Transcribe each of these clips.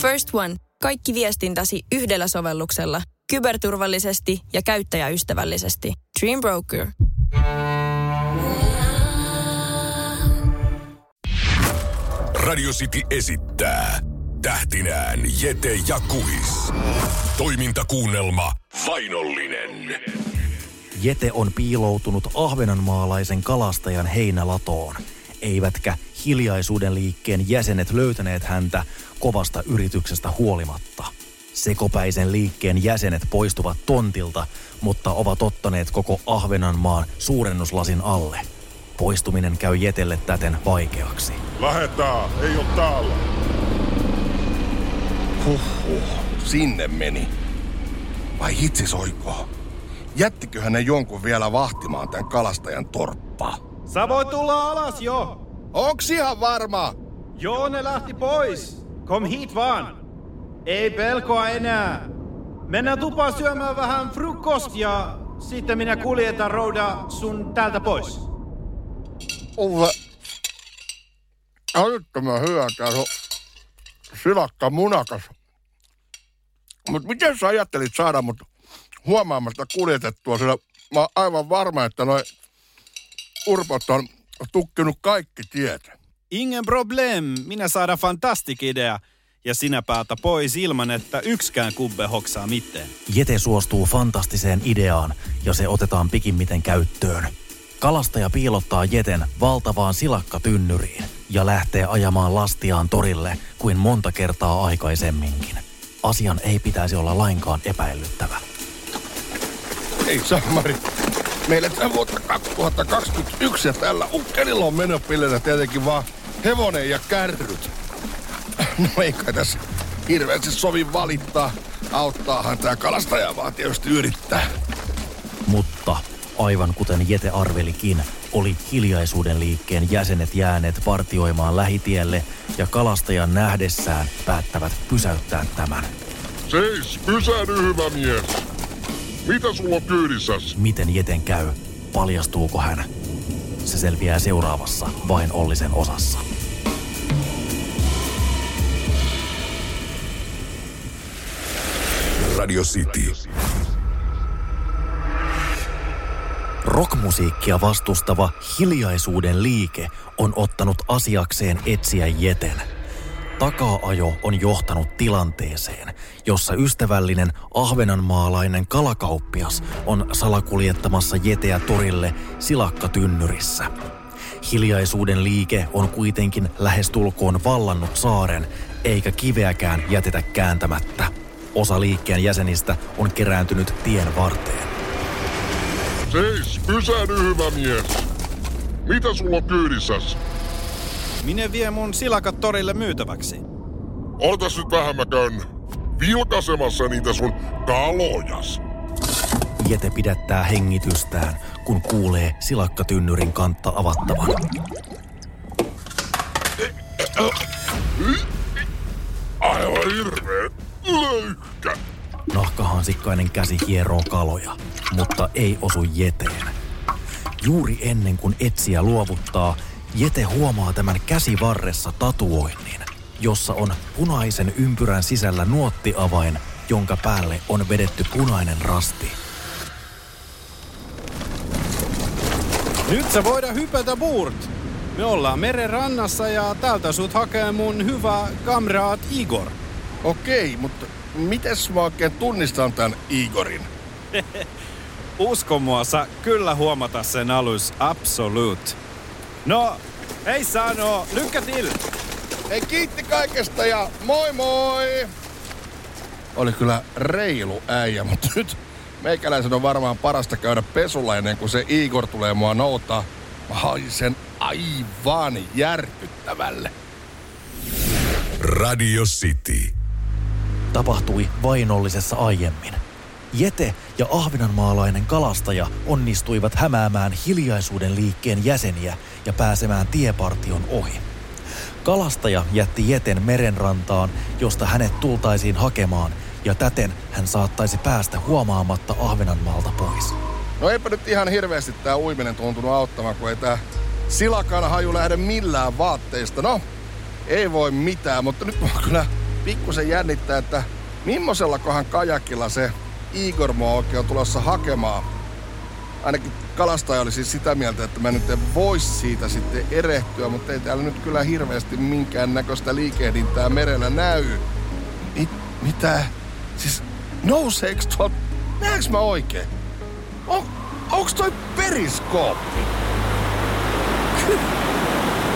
First One. Kaikki viestintäsi yhdellä sovelluksella. Kyberturvallisesti ja käyttäjäystävällisesti. Dream Broker. Radio City esittää tähtinään Jete ja Kuhis. Toimintakuunnelma Vainollinen. Jete on piiloutunut ahvenanmaalaisen kalastajan heinälatoon. Eivätkä hiljaisuuden liikkeen jäsenet löytäneet häntä kovasta yrityksestä huolimatta. Sekopäisen liikkeen jäsenet poistuvat tontilta, mutta ovat ottaneet koko Ahvenanmaan suurennuslasin alle. Poistuminen käy Jetelle täten vaikeaksi. Lähetään, ei oo täällä. Huhhuh, sinne meni. Vai hitsi soikoo? Jättiköhän ne jonkun vielä vahtimaan tämän kalastajan torppaa? Sä voit tulla alas jo. Onks ihan varma? Joo, ne lähti pois. Kom hit vaan. Ei pelkoa enää. Mennään tupaan syömään vähän frukost ja sitten minä kuljetan rouda sun täältä pois. Uwe. Älyttömän hyvä tää on silakka munakas. Mut miten sä ajattelit saada mut huomaamatta kuljetettua, sillä mä oon aivan varma, että noi urpot on tukkinut kaikki tiet. Ingen problem. Minä saada fantastik idea. Ja sinä päätä pois ilman, että yksikään kubbe hoksaa mitään. Jete suostuu fantastiseen ideaan ja se otetaan pikimmiten käyttöön. Kalastaja piilottaa Jeten valtavaan silakkatynnyriin ja lähtee ajamaan lastiaan torille kuin monta kertaa aikaisemminkin. Asian ei pitäisi olla lainkaan epäilyttävä. Ei Samari. Meille tämä vuotta 2021 ja tällä ukkelilla on menopillenä tietenkin vaan hevonen ja kärryt. No ei kai tässä hirveästi sovi valittaa. Auttaahan tämä kalastaja vaan tietysti yrittää. Mutta aivan kuten Jete arvelikin, oli hiljaisuuden liikkeen jäsenet jääneet partioimaan lähitielle ja kalastajan nähdessään päättävät pysäyttää tämän. Seis, pysähdy hyvä mies. Mitä sulla on kyydissäs? Miten Jeten käy? Paljastuuko hän? Se selviää seuraavassa vain Ollisen osassa. Radio City. Rockmusiikkia vastustava hiljaisuuden liike on ottanut asiakseen etsiä Jeten. Takaajo on johtanut tilanteeseen, jossa ystävällinen ahvenanmaalainen kalakauppias on salakuljettamassa Jeteä torille silakkatynnyrissä. Hiljaisuuden liike on kuitenkin lähestulkoon vallannut saaren, eikä kiveäkään jätetä kääntämättä. Osa liikkeen jäsenistä on kerääntynyt tien varteen. Seis, pysähdy hyvä mies. Mitä sulla on kyydissäs? Minä vie mun silakat torille myytäväksi. Ootas nyt vähän mä käyn vilkaisemassa niitä sun kalojas. Jete pidättää hengitystään, kun kuulee silakkatynnyrin kantta avattavan. Aivan hirveet löyhkä. Nahkahansikkainen käsi hieroo kaloja, mutta ei osu Jeteen. Juuri ennen kuin etsiä luovuttaa, Jete huomaa tämän käsivarressa tatuoinnin, jossa on punaisen ympyrän sisällä nuottiavain, jonka päälle on vedetty punainen rasti. Nyt sä voida hypätä buurt. Me ollaan meren rannassa ja täältä sut hakee mun hyvä kamraat Igor. Okei, mutta mites mä oikein tunnistan tämän Igorin? Usko mua, sä kyllä huomata sen alus absolute. No, hei sano, lykkä till! Ei kiitti kaikesta ja moi moi! Oli kyllä reilu äijä, mutta nyt meikäläisen on varmaan parasta käydä pesulla ennen kuin se Igor tulee mua noutaa. Mä haisen aivan järkyttävälle. Radio City. tapahtui vainollisessa aiemmin. Jete ja ahvenanmaalainen kalastaja onnistuivat hämäämään hiljaisuuden liikkeen jäseniä ja pääsemään tiepartion ohi. Kalastaja jätti Jeten merenrantaan, josta hänet tultaisiin hakemaan, ja täten hän saattaisi päästä huomaamatta Ahvenanmaalta pois. No eipä nyt ihan hirveästi tää uiminen tuntunut auttamaan, kun ei tää silakan haju lähde millään vaatteista. No, ei voi mitään, mutta nyt mä kyllä pikkusen jännittää, että kohan kajakilla se Igor oikein on tulossa hakemaan. Ainakin kalastaja oli siis sitä mieltä, että mä nyt en voisi siitä sitten erehtyä, mutta ei täällä nyt kyllä hirveästi minkään näköistä liikehdintää merellä näy. Mit, mitä? Siis nouseeks tuolta? Näeks mä oikein? On, onks toi periskooppi?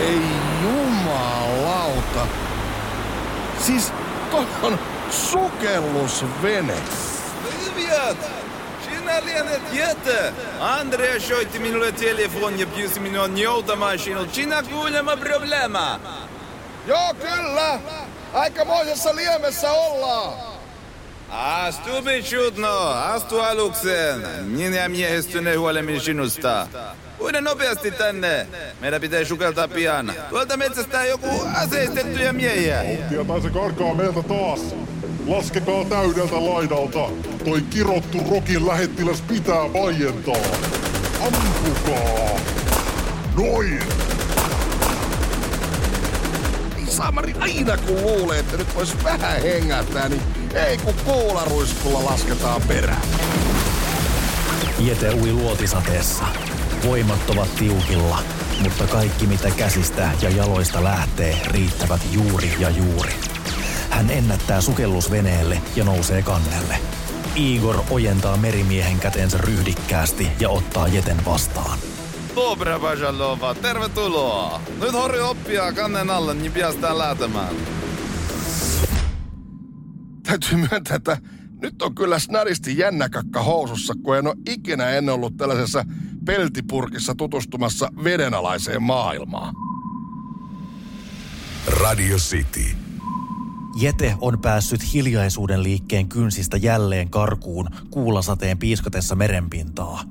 Ei jumalauta. Siis toi on sukellusvene. Привет! Sinä lienet Jete! Andrea soitti minulle telefon ja pyysi minua joutamaan sinut. Sinä kuulemma problema. Joo, kyllä. Aikamoisessa liemessä ollaan. Astu chutno, astu alukseen. Minä miehistyneen huolemmin sinusta. Uida nopeasti tänne. Meidän pitää sukeltaa pian. Tuolta metsästää joku aseistettuja miehiä. Vauhtia tai se karkaa meiltä taas. Laskekaa täydeltä laidalta. Toi kirottu rokin lähettiläs pitää vaientaa. Ampukaa! Noin! Samari, aina kun luulee, että nyt vois vähän hengähtää, niin ei kun kuularuiskulla lasketaan perään. Jete ui luotisateessa. Voimat ovat tiukilla, mutta kaikki mitä käsistä ja jaloista lähtee riittävät juuri ja juuri. Hän ennättää sukellusveneelle ja nousee kannelle. Igor ojentaa merimiehen kätensä ryhdikkäästi ja ottaa Jeten vastaan. Dobra, Bajalova, tervetuloa. Nyt hori oppia kannen alle, niin päästään lähtemään. Täytyy myöntää, että nyt on kyllä snaristi jännäkakka housussa, kun en ole ikinä ennen ollut tällaisessa peltipurkissa tutustumassa vedenalaiseen maailmaan. Radio City. Jete on päässyt hiljaisuuden liikkeen kynsistä jälleen karkuun kuulasateen piiskatessa merenpintaa.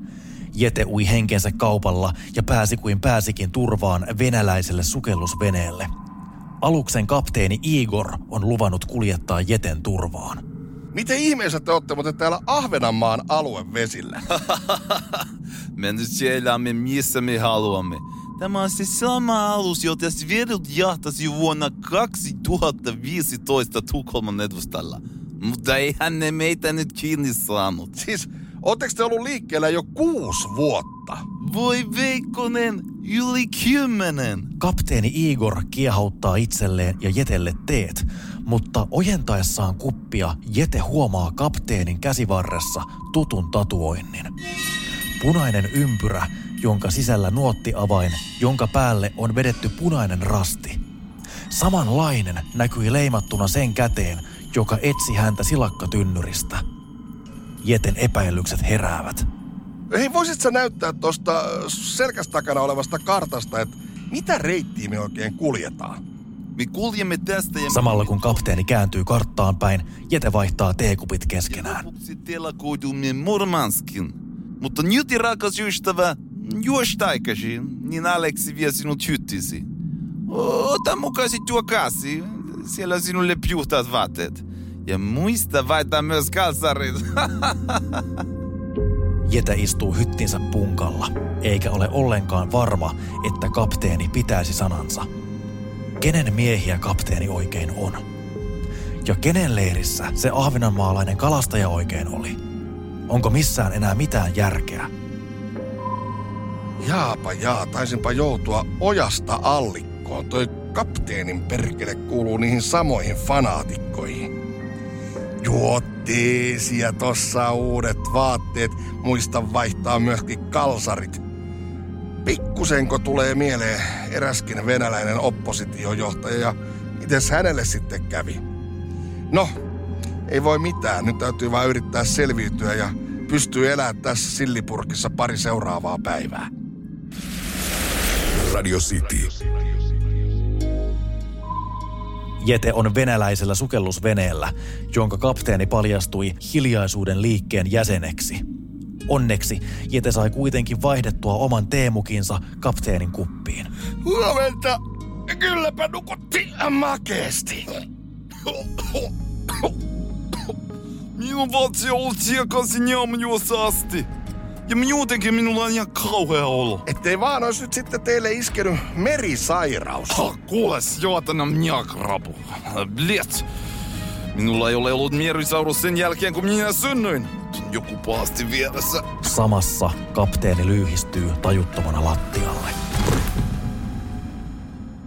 Jete ui henkensä kaupalla ja pääsi kuin pääsikin turvaan venäläiselle sukellusveneelle. Aluksen kapteeni Igor on luvannut kuljettaa Jeten turvaan. Miten ihmeessä te olette muuten täällä Ahvenanmaan aluevesillä? me nyt sielämme missä me haluamme. Tämä on se sama alus, jota Svedut jahtasi vuonna 2015 Tukholman edustalla. Mutta eihän ne meitä nyt kiinni saanut. Siis, ootteko te ollut liikkeellä jo kuusi vuotta? Voi Veikkonen, yli kymmenen. Kapteeni Igor kiehauttaa itselleen ja Jetelle teet, mutta ojentaessaan kuppia Jete huomaa kapteenin käsivarressa tutun tatuoinnin. Punainen ympyrä, jonka sisällä nuottiavain, jonka päälle on vedetty punainen rasti. Samanlainen näkyi leimattuna sen käteen, joka etsi häntä silakkatynnyristä. Jeten epäilykset heräävät. Hei, voisit sä näyttää tuosta selkästä takana olevasta kartasta, että mitä reittiä me oikein kuljetaan? Me kuljemme tästä ja... Samalla kun kapteeni kääntyy karttaan päin, Jete vaihtaa teekupit keskenään. Lopuksi telakoidumme Murmanskin. Mutta nyt, rakas ystävä, juos taikasi, niin Aleksi vie sinut hyttisi. Ota mukasi tuo kassi. Siellä sinulle puhtaat vaatteet. Ja muista vaihtaa myös kalsarit. Jete istuu hyttinsä punkalla, eikä ole ollenkaan varma, että kapteeni pitäisi sanansa. Kenen miehiä kapteeni oikein on? Ja kenen leirissä se ahvenanmaalainen kalastaja oikein oli? Onko missään enää mitään järkeä? Jaapa jaa, taisinpa joutua ojasta allikkoon. Toi kapteenin perkele kuuluu niihin samoihin fanaatikkoihin. Juottiisi ja tossa uudet vaatteet. Muista vaihtaa myöskin kalsarit. Pikkusenko tulee mieleen eräskin venäläinen oppositiojohtaja ja mites hänelle sitten kävi? No, ei voi mitään. Nyt täytyy vain yrittää selviytyä ja pystyy elämään tässä sillipurkissa pari seuraavaa päivää. Radio City. Jete on venäläisellä sukellusveneellä, jonka kapteeni paljastui hiljaisuuden liikkeen jäseneksi. Onneksi Jete sai kuitenkin vaihdettua oman teemukinsa kapteenin kuppiin. Huomenta! Kylläpä nukutti makeesti. Minun vatsi on naamujuossa asti. Ja muutenkin minulla on ihan kauhea olo. Ettei vaan olisi nyt sitten teille iskenyt merisairaus. Ha, kuule, juotana mjakrapu. Blet. Minulla ei ole ollut mierisaurus sen jälkeen, kun minä synnyin. Joku pahasti vieressä. Samassa kapteeni lyyhistyy tajuttomana lattialle.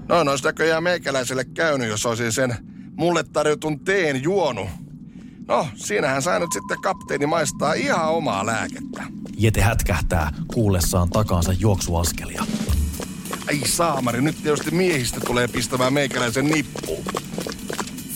No, no näköjään meikäläiselle käynyt, jos olisin sen mulle tarjotun teen juonut. No, siinähän sai nyt sitten kapteeni maistaa ihan omaa lääkettä. Jete hätkähtää kuullessaan takaansa juoksuaskelia. Ai saamari, nyt tietysti miehistä tulee pistämään meikäläisen nippuun.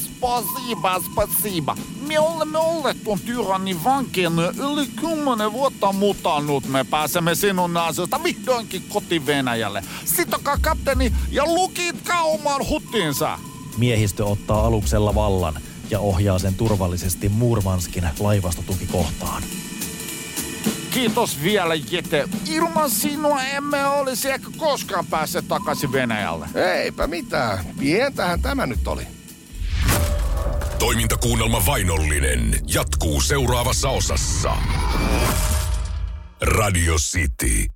Spasiba, spasiba. Me olemme olleet tuon tyrannin vankien yli kymmenen vuotta, mutta nyt me pääsemme sinun ansiosta vihdoinkin koti Venäjälle. Sitokaa kapteeni ja lukitkaa oman huttinsa. Miehistö ottaa aluksella vallan ja ohjaa sen turvallisesti Murmanskin laivastotukikohtaan. Kiitos vielä, Jete. Ilman sinua emme olisi ehkä koskaan päässeet takaisin Venäjälle. Eipä mitään. Pientähän tämä nyt oli. Toimintakuunnelma Vainollinen jatkuu seuraavassa osassa. Radio City.